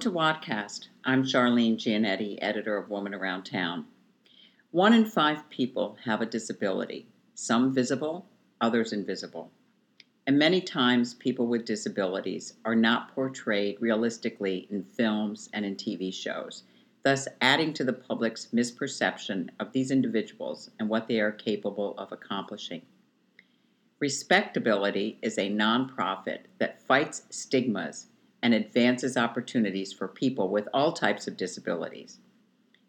Welcome to Wadcast. I'm Charlene Giannetti, editor of Woman Around Town. One in five people have a disability, some visible, others invisible. And many times, people with disabilities are not portrayed realistically in films and in TV shows, thus adding to the public's misperception of these individuals and what they are capable of accomplishing. Respectability is a nonprofit that fights stigmas and advances opportunities for people with all types of disabilities.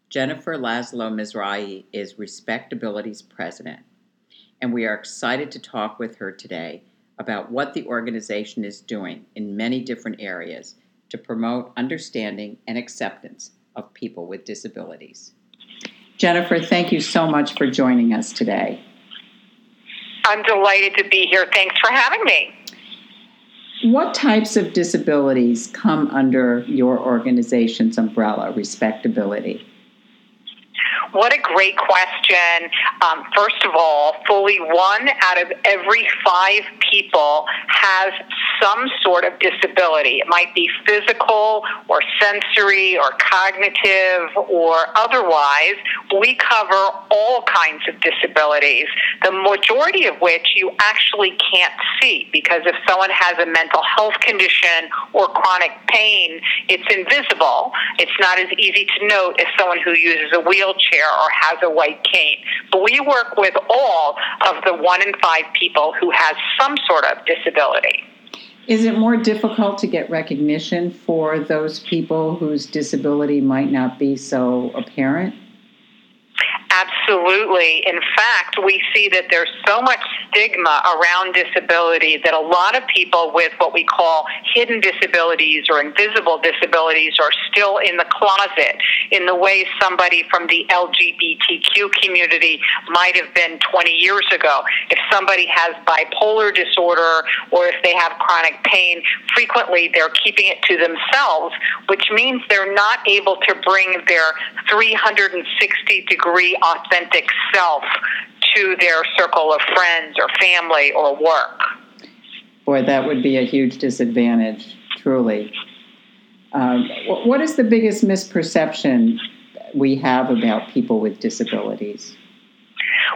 Jennifer Laszlo Mizrahi is Respectability's president, and we are excited to talk with her today about what the organization is doing in many different areas to promote understanding and acceptance of people with disabilities. Jennifer, thank you so much for joining us today. I'm delighted to be here. Thanks for having me. What types of disabilities come under your organization's umbrella, Respectability? What a great question. Um, first of all, fully one out of every five people has some sort of disability. It might be physical or sensory or cognitive or otherwise. We cover all kinds of disabilities, the majority of which you actually can't see because if someone has a mental health condition or chronic pain, it's invisible. It's not as easy to note as someone who uses a wheelchair or has a white cane. But we work with all of the one in five people who has some sort of disability. Is it more difficult to get recognition for those people whose disability might not be so apparent? Absolutely. In fact, we see that there's so much stigma around disability that a lot of people with what we call hidden disabilities or invisible disabilities are still in the closet in the way somebody from the LGBTQ community might have been 20 years ago. If somebody has bipolar disorder or if they have chronic pain, frequently they're keeping it to themselves, which means they're not able to bring their 360 degree authentic self to their circle of friends or family or work. Boy, that would be a huge disadvantage, truly. Um, what is the biggest misperception we have about people with disabilities?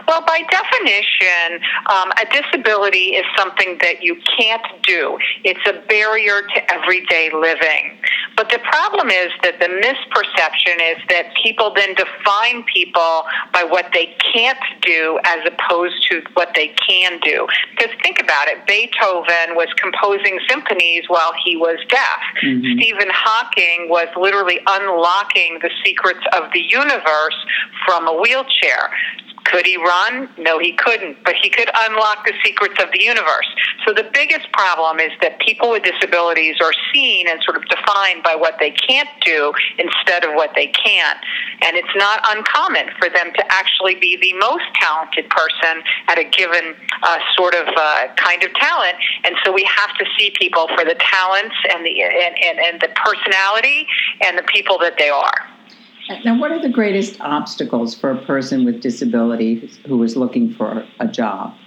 Well, by definition, um, a disability is something that you can't do. It's a barrier to everyday living. But the problem is that the misperception is that people then define people by what they can't do as opposed to what they can do. Because think about it Beethoven was composing symphonies while he was deaf. Mm-hmm. Stephen Hawking was literally unlocking the secrets of the universe from a wheelchair. Could he run? No, he couldn't, but he could unlock the secrets of the universe. So the biggest problem is that people with disabilities are seen and sort of defined by what they can't do instead of what they can. And it's not uncommon for them to actually be the most talented person at a given uh, sort of uh, kind of talent. And so we have to see people for the talents and the and, and, and the personality and the people that they are. Now, what are the greatest obstacles for a person with disability who is looking for a job?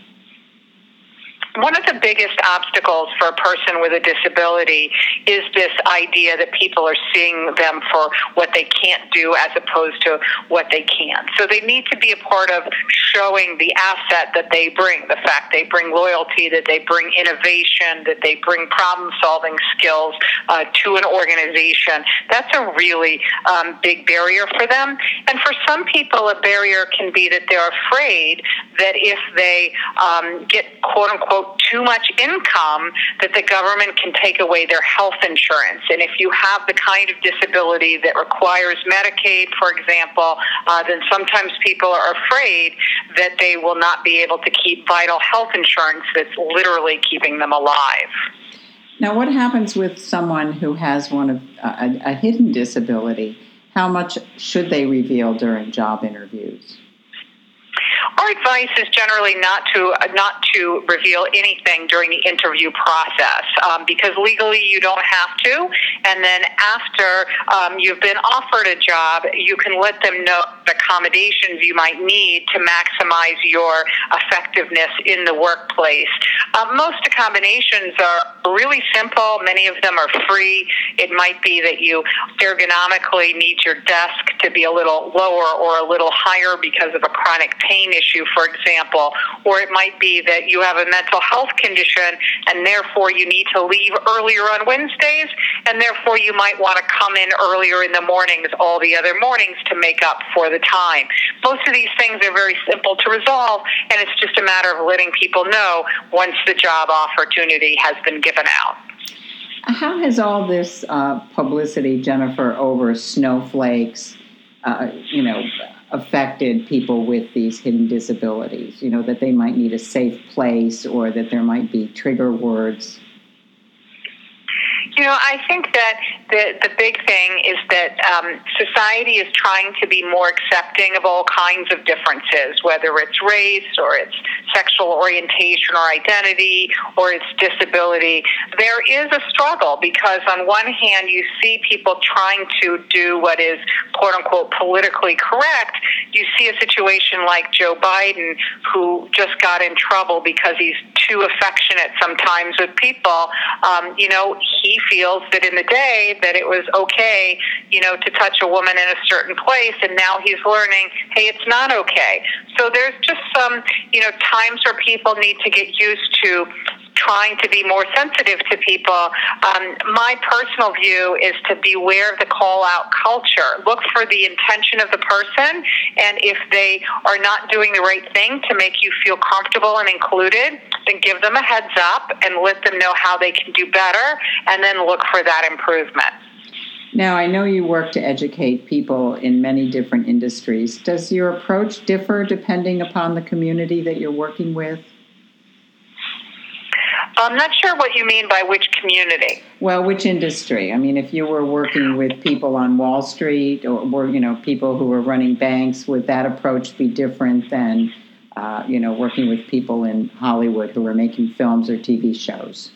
One of the biggest obstacles for a person with a disability is this idea that people are seeing them for what they can't do as opposed to what they can. So they need to be a part of showing the asset that they bring, the fact they bring loyalty, that they bring innovation, that they bring problem solving skills uh, to an organization. That's a really um, big barrier for them. And for some people, a barrier can be that they're afraid that if they um, get quote unquote too much income that the government can take away their health insurance. And if you have the kind of disability that requires Medicaid, for example, uh, then sometimes people are afraid that they will not be able to keep vital health insurance that's literally keeping them alive. Now, what happens with someone who has one of a, a hidden disability? How much should they reveal during job interviews? Our advice is generally not to not to reveal anything during the interview process um, because legally you don't have to. And then after um, you've been offered a job, you can let them know the accommodations you might need to maximize your effectiveness in the workplace. Uh, most accommodations are really simple. Many of them are free. It might be that you ergonomically need your desk to be a little lower or a little higher because of a chronic pain issue, for example. Or it might be that you have a mental health condition and therefore you need to leave earlier on Wednesdays and therefore you might want to come in earlier in the mornings all the other mornings to make up for the time. Most of these things are very simple to resolve and it's just a matter of letting people know once the job opportunity has been given out. How has all this uh, publicity, Jennifer, over snowflakes, uh, you know, affected people with these hidden disabilities? You know, that they might need a safe place or that there might be trigger words you know, I think that the big thing is that um, society is trying to be more accepting of all kinds of differences, whether it's race or it's sexual orientation or identity or it's disability. There is a struggle because on one hand you see people trying to do what is quote unquote politically correct. You see a situation like Joe Biden who just got in trouble because he's too affectionate sometimes with people. Um, you know, he feels that in the day that it was okay, you know, to touch a woman in a certain place, and now he's learning, hey, it's not okay. So there's just some, you know, times where people need to get used to trying to be more sensitive to people. Um, my personal view is to beware of the call out culture. Look for the intention of the person, and if they are not doing the right thing to make you feel comfortable and included, then give them a heads up and let them know how they can do better, and then look for that improvement. Now, I know you work to educate people in many different industries. Does your approach differ depending upon the community that you're working with? I'm not sure what you mean by which community. Well, which industry? I mean, if you were working with people on Wall Street or, or you know people who were running banks, would that approach be different than uh, you know working with people in Hollywood who were making films or TV shows?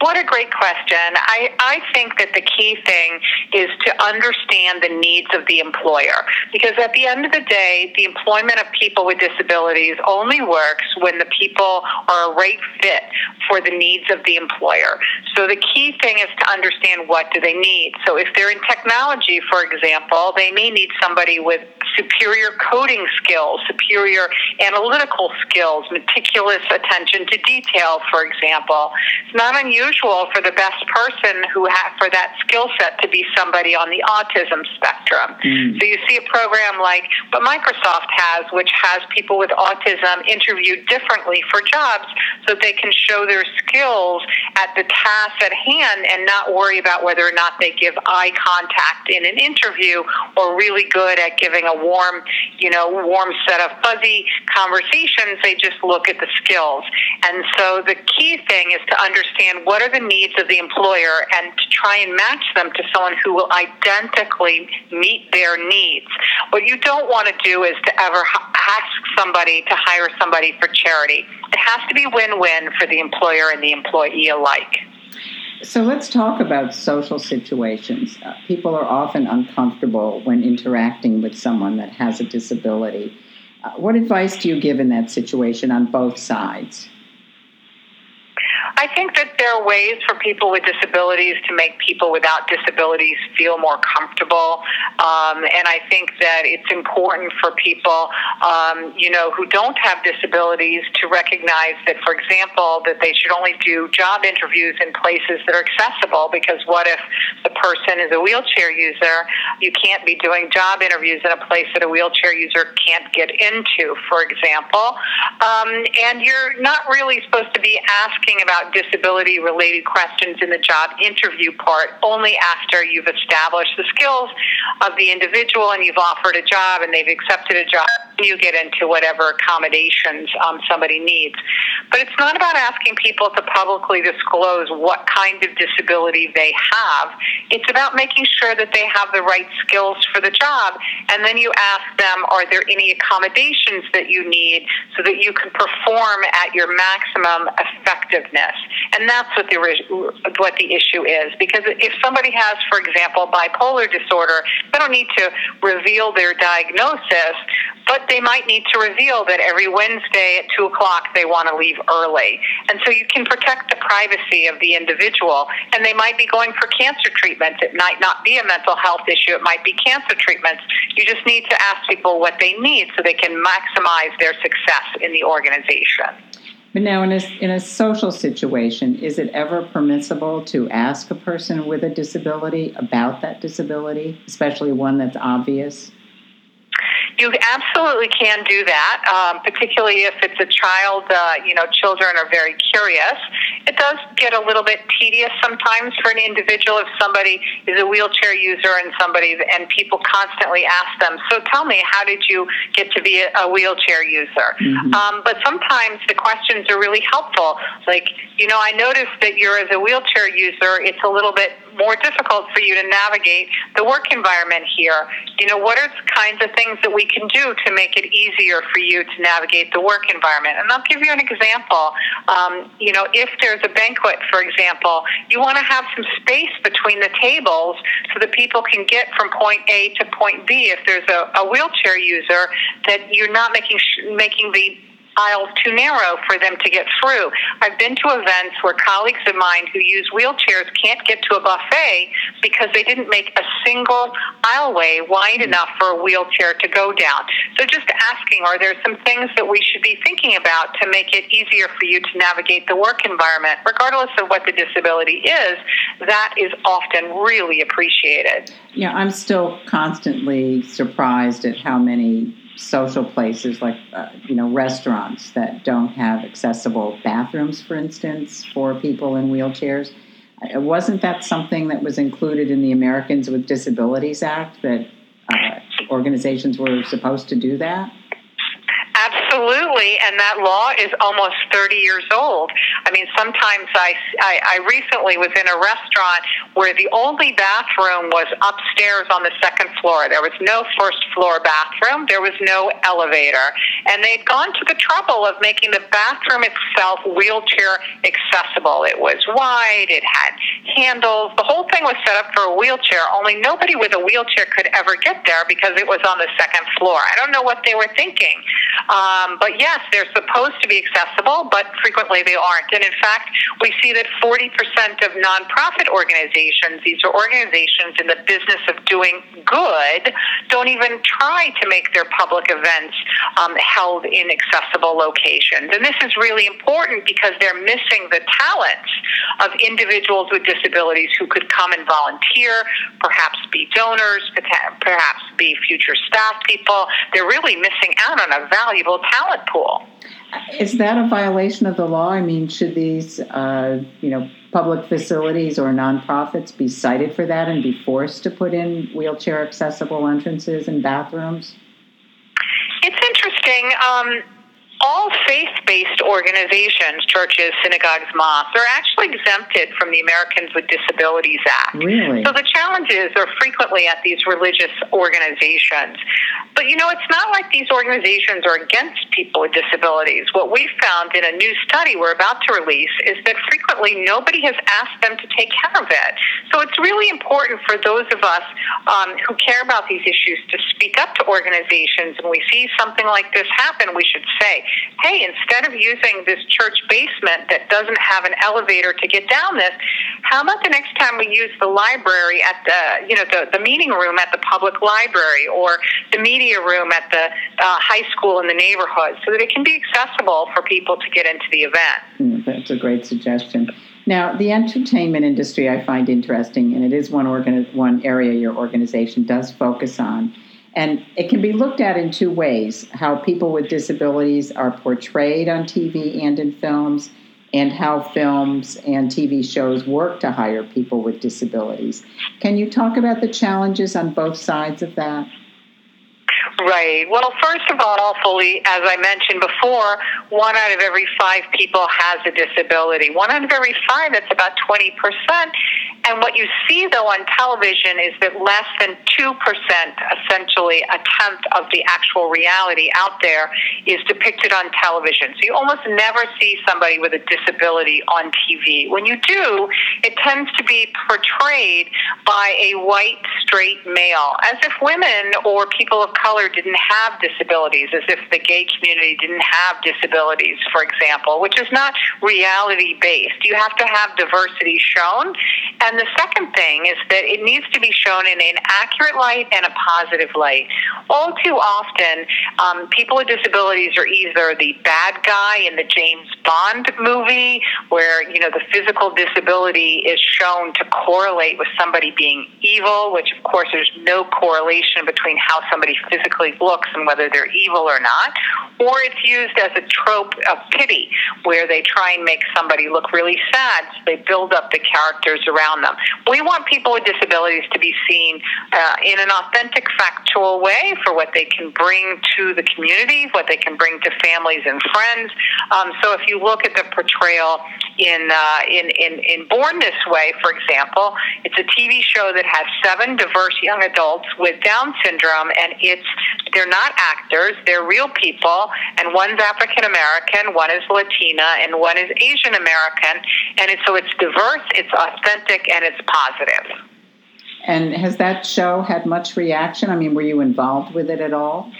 What a great question. I, I think that the key thing is to understand the needs of the employer. Because at the end of the day, the employment of people with disabilities only works when the people are a right fit for the needs of the employer. So the key thing is to understand what do they need. So if they're in technology, for example, they may need somebody with superior coding skills, superior analytical skills, meticulous attention to detail, for example. It's not unusual for the best person who ha- for that skill set to be somebody on the autism spectrum. Mm. So you see a program like what Microsoft has, which has people with autism interviewed differently for jobs so they can show their skills at the task at hand and not worry about whether or not they give eye contact in an interview or really good at giving a warm, you know, warm set of fuzzy conversations. They just look at the skills. And so the key thing is to understand what are the needs of the employer and to try and match them to someone who will identically meet their needs. What you don't want to do is to ever ask somebody to hire somebody for charity. It has to be win-win for the employer and the employee alike. So let's talk about social situations. Uh, people are often uncomfortable when interacting with someone that has a disability. Uh, what advice do you give in that situation on both sides? I think that there are ways for people with disabilities to make people without disabilities feel more comfortable. Um, and I think that it's important for people, um, you know, who don't have disabilities to recognize that, for example, that they should only do job interviews in places that are accessible because what if the person is a wheelchair user? You can't be doing job interviews in a place that a wheelchair user can't get into, for example. Um, and you're not really supposed to be asking about disability related questions in the job interview part only after you've established the skills of the individual and you've offered a job and they've accepted a job you get into whatever accommodations um, somebody needs. But it's not about asking people to publicly disclose what kind of disability they have. It's about making sure that they have the right skills for the job. And then you ask them, are there any accommodations that you need so that you can perform at your maximum effectiveness? And that's what the, what the issue is. Because if somebody has, for example, bipolar disorder, they don't need to reveal their diagnosis, but they might need to reveal that every Wednesday at 2 o'clock they want to leave early. And so you can protect the privacy of the individual. And they might be going for cancer treatments. It might not be a mental health issue, it might be cancer treatments. You just need to ask people what they need so they can maximize their success in the organization. But now, in a, in a social situation, is it ever permissible to ask a person with a disability about that disability, especially one that's obvious? You absolutely can do that, um, particularly if it's a child. Uh, you know, children are very curious. It does get a little bit tedious sometimes for an individual if somebody is a wheelchair user and somebody and people constantly ask them, "So tell me, how did you get to be a, wheelchair user?" Mm-hmm. Um, but sometimes the questions are really helpful. Like, you know, I noticed that you're as a wheelchair user, it's a little bit more difficult for you to navigate the work environment here. You know, what are the kinds of things that we can do to make it easier for you to navigate the work environment? And I'll give you an example. Um, you know, if there's a banquet, for example, you want to have some space between the tables so that people can get from point A to point B. If there's a, a wheelchair user, that you're not making making the aisles too narrow for them to get through. I've been to events where colleagues of mine who use wheelchairs can't get to a buffet because they didn't make a single aisleway wide hmm. enough for a wheelchair to go down. So just asking, are there some things that we should be thinking about to make it easier for you to navigate the work environment, regardless of what the disability is? That is often really appreciated. Yeah, I'm still constantly surprised at how many social places like uh, you know restaurants that don't have accessible bathrooms for instance for people in wheelchairs. Uh, wasn't that something that was included in the americans with disabilities act that uh, organizations were supposed to do that Absolutely, and that law is almost 30 years old. I mean, sometimes I, I, I recently was in a restaurant where the only bathroom was upstairs on the second floor. There was no first floor bathroom, there was no elevator. And they'd gone to the trouble of making the bathroom itself wheelchair accessible. It was wide, it had handles, the whole thing was set up for a wheelchair, only nobody with a wheelchair could ever get there because it was on the second floor. I don't know what they were thinking. Um, but yes, they're supposed to be accessible, but frequently they aren't. And in fact, we see that 40% of nonprofit organizations, these are organizations in the business of doing good, don't even try to make their public events um, held in accessible locations. And this is really important because they're missing the talents of individuals with disabilities who could come and volunteer, perhaps be donors, perhaps be future staff people. They're really missing out on a valuable talent pool. Is that a violation of the law? I mean, should these, uh, you know, public facilities or nonprofits be cited for that and be forced to put in wheelchair accessible entrances and bathrooms? Interesting. Um, all faith-based organizations, churches, synagogues, mosques, are actually exempted from the Americans with Disabilities Act. Really? So the challenges are frequently at these religious organizations. But you know, it's not like these organizations are against people with disabilities. What we found in a new study we're about to release is that frequently nobody has asked them to take care of it. So it's really important for those of us um, who care about these issues to speak up to organizations. When we see something like this happen, we should say, hey, instead of using this church basement that doesn't have an elevator to get down this, how about the next time we use the library at the, you know, the, the meeting room at the public library or the media room at the uh, high school in the neighborhood so that it can be accessible for people to get into the event? Mm, that's a great suggestion. Now, the entertainment industry I find interesting, and it is one, organ- one area your organization does focus on. And it can be looked at in two ways how people with disabilities are portrayed on TV and in films, and how films and TV shows work to hire people with disabilities. Can you talk about the challenges on both sides of that? Right. Well, first of all, fully, as I mentioned before, one out of every five people has a disability. One out of every five, that's about 20%. And what you see, though, on television is that less than 2%, essentially a tenth of the actual reality out there, is depicted on television. So you almost never see somebody with a disability on TV. When you do, it tends to be portrayed by a white, straight male, as if women or people of color didn't have disabilities, as if the gay community didn't have disabilities, for example, which is not reality based. You have to have diversity shown. And the second thing is that it needs to be shown in an accurate light and a positive light. All too often, um, people with disabilities are either the bad guy in the James Bond movie, where you know the physical disability is shown to correlate with somebody being evil, which of course there's no correlation between how somebody physically looks and whether they're evil or not, or it's used as a trope of pity, where they try and make somebody look really sad, so they build up the characters around them. We want people with disabilities to be seen uh, in an authentic, factual way for what they can bring to the community, what they can bring to families and friends. Um, so if you look at the portrayal in, uh, in, in, in Born This Way, for example, it's a TV show that has seven diverse young adults with Down syndrome, and it's they're not actors, they're real people, and one's African American, one is Latina, and one is Asian American, and it's, so it's diverse, it's authentic, and it's positive. And has that show had much reaction? I mean, were you involved with it at all?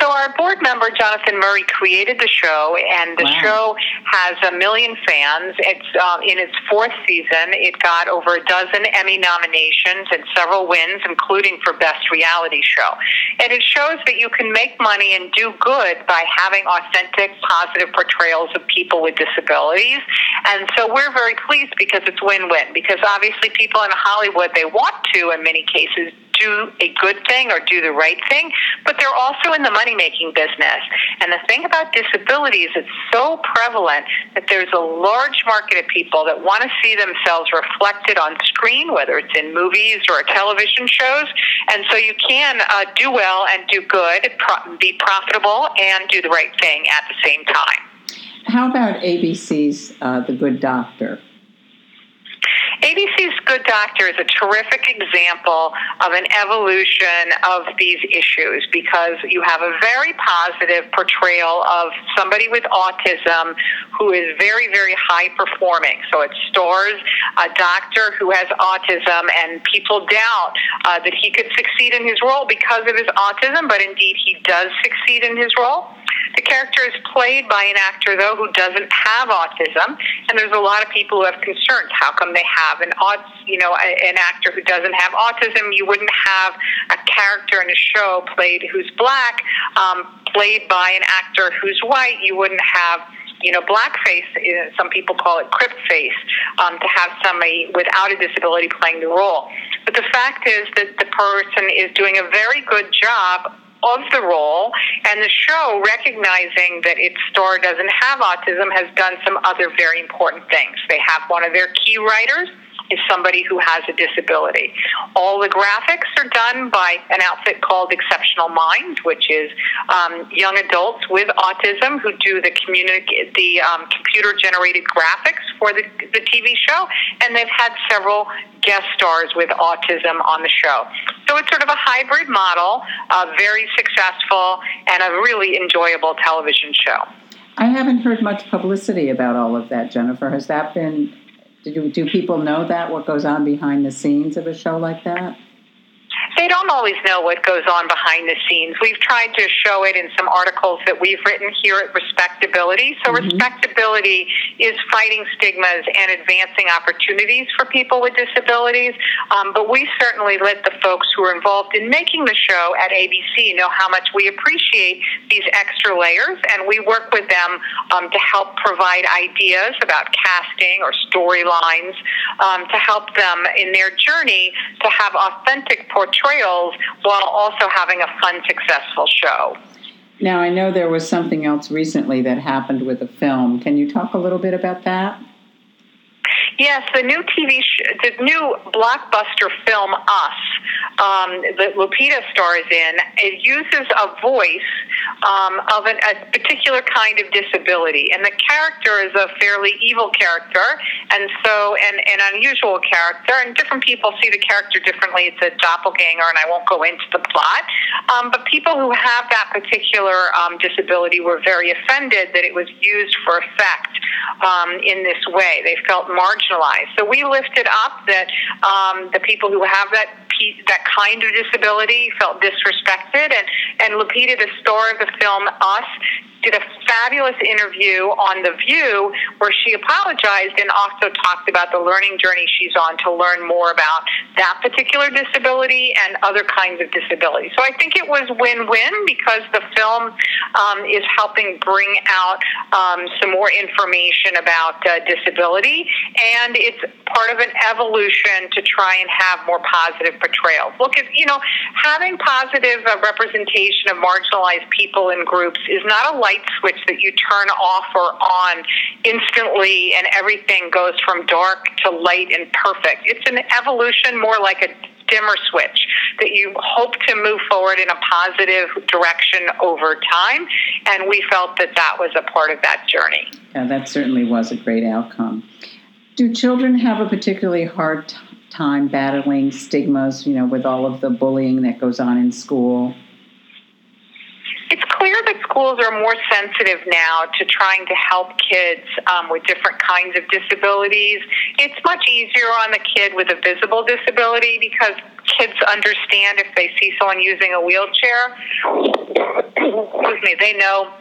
So our board member Jonathan Murray created the show, and the wow. show has a million fans. It's um, in its fourth season. It got over a dozen Emmy nominations and several wins, including for best reality show. And it shows that you can make money and do good by having authentic, positive portrayals of people with disabilities. And so we're very pleased because it's win-win. Because obviously, people in Hollywood they want to, in many cases, do a good thing or do the right thing, but they're also in the money making business. And the thing about disabilities, it's so prevalent that there's a large market of people that want to see themselves reflected on screen, whether it's in movies or television shows. And so you can uh, do well and do good, pro- be profitable, and do the right thing at the same time. How about ABC's uh, The Good Doctor? ABC's Good Doctor is a terrific example of an evolution of these issues because you have a very positive portrayal of somebody with autism who is very, very high performing. So it stars a doctor who has autism, and people doubt uh, that he could succeed in his role because of his autism, but indeed he does succeed in his role. The character is played by an actor, though, who doesn't have autism, and there's a lot of people who have concerns. How come they have an you know, an actor who doesn't have autism? You wouldn't have a character in a show played who's black, um, played by an actor who's white. You wouldn't have you know, blackface, uh, some people call it crip face, um, to have somebody without a disability playing the role. But the fact is that the person is doing a very good job of the role, and the show, recognizing that its star doesn't have autism, has done some other very important things. They have one of their key writers is somebody who has a disability. All the graphics are done by an outfit called Exceptional Minds, which is um, young adults with autism who do the, communi- the um, computer generated graphics for the, the TV show, and they've had several guest stars with autism on the show. So it's sort of a hybrid model, uh, very successful, and a really enjoyable television show. I haven't heard much publicity about all of that, Jennifer. Has that been do, do people know that, what goes on behind the scenes of a show like that? They don't always know what goes on behind the scenes. We've tried to show it in some articles that we've written here at Respectability. So, mm-hmm. Respectability is fighting stigmas and advancing opportunities for people with disabilities. Um, but we certainly let the folks who are involved in making the show at ABC know how much we appreciate these extra layers, and we work with them um, to help provide ideas about casting or storylines um, to help them in their journey to have authentic portrayals while also having a fun, successful show. Now, I know there was something else recently that happened with a film. Can you talk a little bit about that? Yes, the new TV, sh- the new blockbuster film Us um, that Lupita stars in, it uses a voice um, of an, a particular kind of disability, and the character is a fairly evil character, and so and an unusual character, and different people see the character differently. It's a doppelganger, and I won't go into the plot, um, but people who have that particular um, disability were very offended that it was used for effect um, in this way. They felt marginalized. So we lifted up that um, the people who have that that kind of disability felt disrespected, and and Lupita, the star of the film Us, did a fabulous interview on The View where she apologized and also talked about the learning journey she's on to learn more about that particular disability and other kinds of disabilities. So I think it was win-win because the film um, is helping bring out um, some more information about uh, disability and it's part of an evolution to try and have more positive portrayals. Look you know, having positive uh, representation of marginalized people in groups is not a light switch that you turn off or on instantly and everything goes from dark to light and perfect. It's an evolution more like a dimmer switch that you hope to move forward in a positive direction over time. And we felt that that was a part of that journey. Yeah, that certainly was a great outcome. Do children have a particularly hard time battling stigmas, you know, with all of the bullying that goes on in school? It's clear that schools are more sensitive now to trying to help kids um, with different kinds of disabilities. It's much easier on the kid with a visible disability because kids understand if they see someone using a wheelchair. Excuse me, they know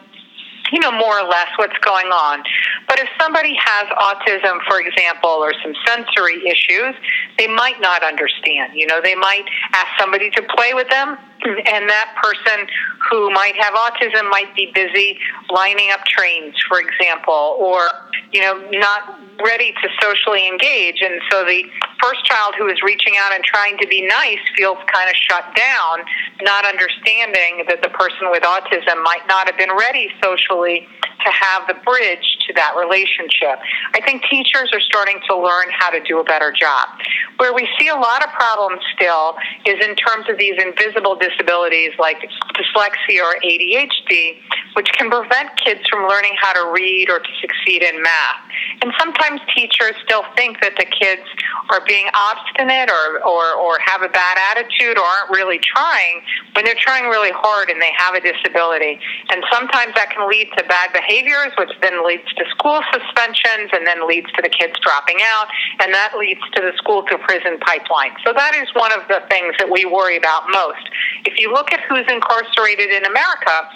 you know more or less what's going on. But if somebody has autism, for example, or some sensory issues, they might not understand. You know, they might ask somebody to play with them, and that person who might have autism might be busy lining up trains, for example, or you know, not ready to socially engage. And so the first child who is reaching out and trying to be nice feels kind of shut down, not understanding that the person with autism might not have been ready socially to have the bridge to that relationship. I think teachers are starting to learn how to do a better job. Where we see a lot of problems still is in terms of these invisible disabilities like dyslexia or ADHD, which can prevent kids from learning how to read or to succeed in math. And sometimes teachers still think that the kids are being obstinate or, or, or have a bad attitude or aren't really trying when they're trying really hard and they have a disability. And sometimes that can lead to bad behaviors, which then leads to school suspensions and then leads to the kids dropping out, and that leads to the school to prison pipeline. So that is one of the things that we worry about most. If you look at who's incarcerated in America,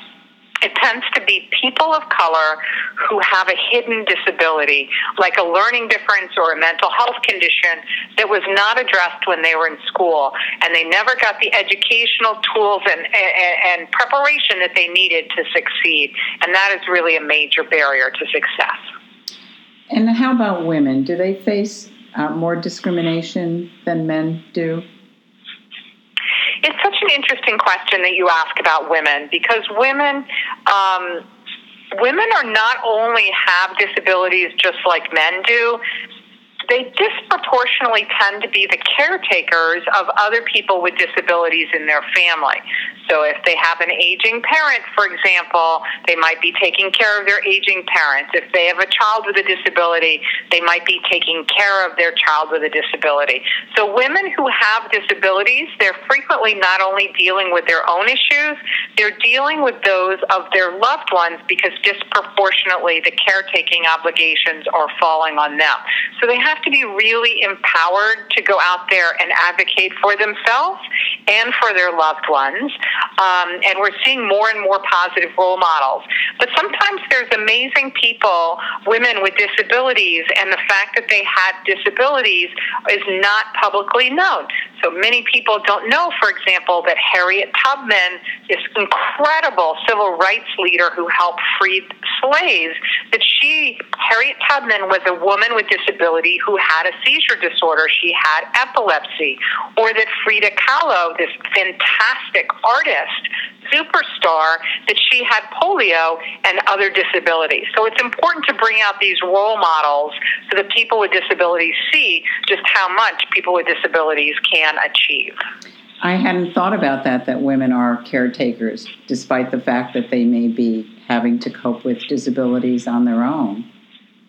it tends to be people of color who have a hidden disability, like a learning difference or a mental health condition that was not addressed when they were in school, and they never got the educational tools and, and, and preparation that they needed to succeed. And that is really a major barrier to success. And how about women? Do they face uh, more discrimination than men do? It's such an interesting question that you ask about women because women. Um, women are not only have disabilities just like men do, they disproportionately tend to be the caretakers of other people with disabilities in their family. So if they have an aging parent, for example, they might be taking care of their aging parents. If they have a child with a disability, they might be taking care of their child with a disability. So women who have disabilities, they're frequently not only dealing with their own issues, they're dealing with those of their loved ones because disproportionately the caretaking obligations are falling on them. So they have to be really empowered to go out there and advocate for themselves and for their loved ones. Um, and we're seeing more and more positive role models. But sometimes there's amazing people, women with disabilities, and the fact that they had disabilities is not publicly known. So many people don't know, for example, that Harriet Tubman, this incredible civil rights leader who helped free slaves, that she, Harriet Tubman, was a woman with disability who had a seizure disorder. She had epilepsy. Or that Frida Kahlo, this fantastic artist, superstar, that she had polio and other disabilities. So it's important to bring out these role models so that people with disabilities see just how much people with disabilities can achieve. I hadn't thought about that, that women are caretakers, despite the fact that they may be having to cope with disabilities on their own.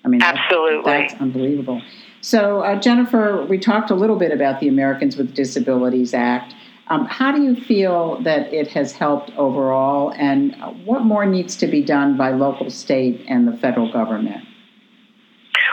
I mean, absolutely. That's, that's unbelievable. So, uh, Jennifer, we talked a little bit about the Americans with Disabilities Act. Um, how do you feel that it has helped overall, and what more needs to be done by local, state, and the federal government?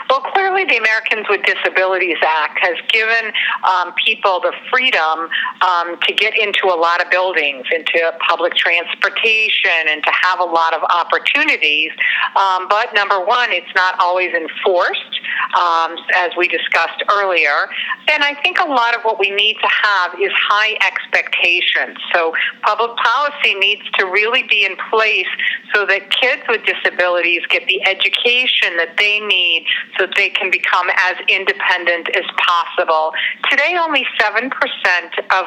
Well, clearly, the Americans with Disabilities Act has given um, people the freedom um, to get into a lot of buildings, into public transportation, and to have a lot of opportunities. Um, but number one, it's not always enforced, um, as we discussed earlier. And I think a lot of what we need to have is high expectations. So public policy needs to really be in place so that kids with disabilities get the education that they need so that they can become as independent as possible. Today, only 7% of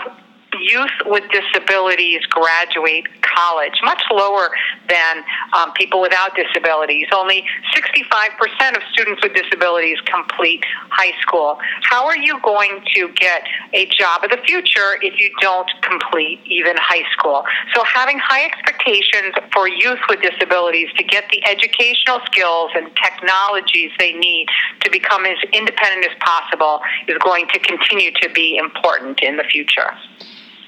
youth with disabilities graduate college, much lower than um, people without disabilities. Only 65% of students with disabilities complete high school. How are you going to get a job of the future if you don't complete even high school? So, having high expectations for youth with disabilities to get the educational skills and technologies they need to become as independent as possible is going to continue to be important in the future.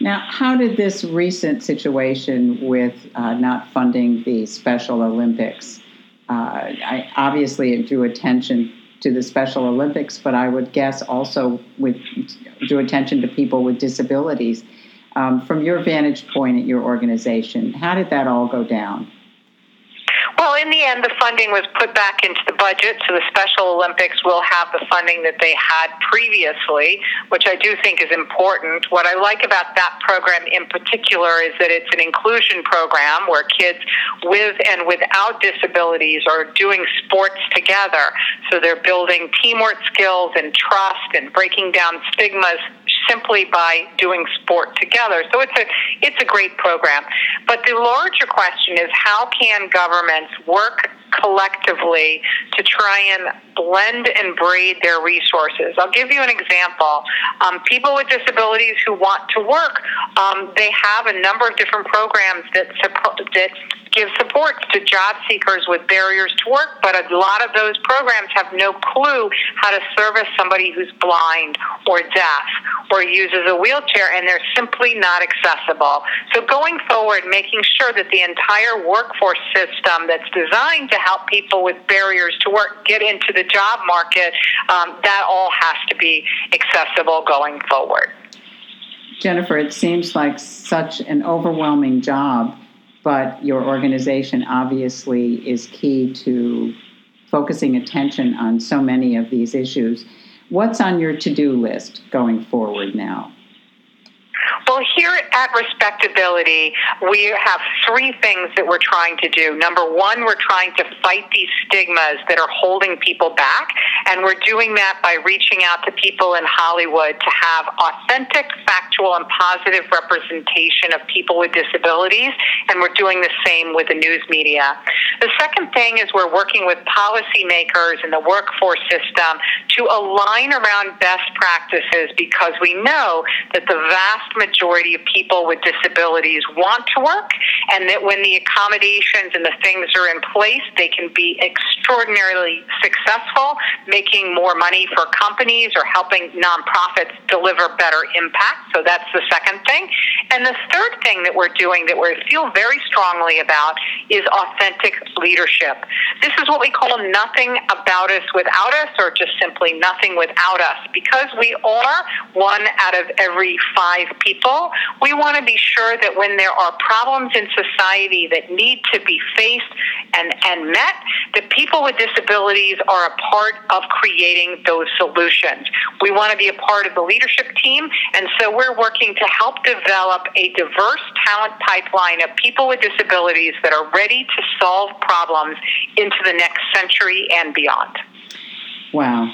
Now, how did this recent situation with uh, not funding the Special Olympics? Uh, I, obviously, it drew attention to the Special Olympics, but I would guess also with drew attention to people with disabilities. Um, from your vantage point at your organization, how did that all go down? Well, in the end, the funding was put back into the budget, so the Special Olympics will have the funding that they had previously, which I do think is important. What I like about that program in particular is that it's an inclusion program where kids with and without disabilities are doing sports together. So they're building teamwork skills and trust and breaking down stigmas simply by doing sport together. So it's a it's a great program. But the larger question is how can governments work collectively to try and blend and braid their resources. I'll give you an example. Um, people with disabilities who want to work, um, they have a number of different programs that, that give support to job seekers with barriers to work, but a lot of those programs have no clue how to service somebody who's blind or deaf or uses a wheelchair, and they're simply not accessible. So going forward, making sure that the entire workforce system that's designed to help people with barriers to work get into the job market, um, that all has to be accessible going forward. Jennifer, it seems like such an overwhelming job but your organization obviously is key to focusing attention on so many of these issues. What's on your to do list going forward now? Well, here at Respectability, we have three things that we're trying to do. Number one, we're trying to fight these stigmas that are holding people back, and we're doing that by reaching out to people in Hollywood to have authentic, factual, and positive representation of people with disabilities, and we're doing the same with the news media. The second thing is we're working with policymakers in the workforce system to align around best practices because we know that the vast majority of people with disabilities want to work, and that when the accommodations and the things are in place, they can be extraordinarily successful, making more money for companies or helping nonprofits deliver better impact. So that's the second thing. And the third thing that we're doing that we feel very strongly about is authentic leadership. This is what we call nothing about us without us, or just simply nothing without us, because we are one out of every five people. We want to be sure that when there are problems in society that need to be faced and, and met, that people with disabilities are a part of creating those solutions. We want to be a part of the leadership team, and so we're working to help develop a diverse talent pipeline of people with disabilities that are ready to solve problems into the next century and beyond. Wow.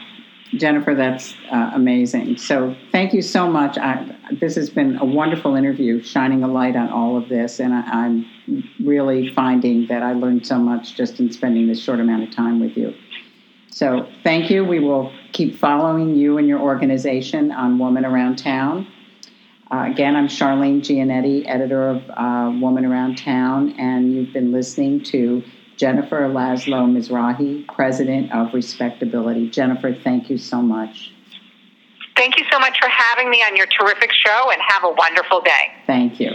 Jennifer, that's uh, amazing. So, thank you so much. I, this has been a wonderful interview, shining a light on all of this, and I, am really finding that I learned so much just in spending this short amount of time with you. So, thank you. We will keep following you and your organization on Woman Around Town. Uh, again, I'm Charlene Giannetti, editor of uh, Woman Around Town, and you've been listening to Jennifer Laszlo Mizrahi, president of Respectability. Jennifer, thank you so much. Thank you so much for having me on your terrific show, and have a wonderful day. Thank you.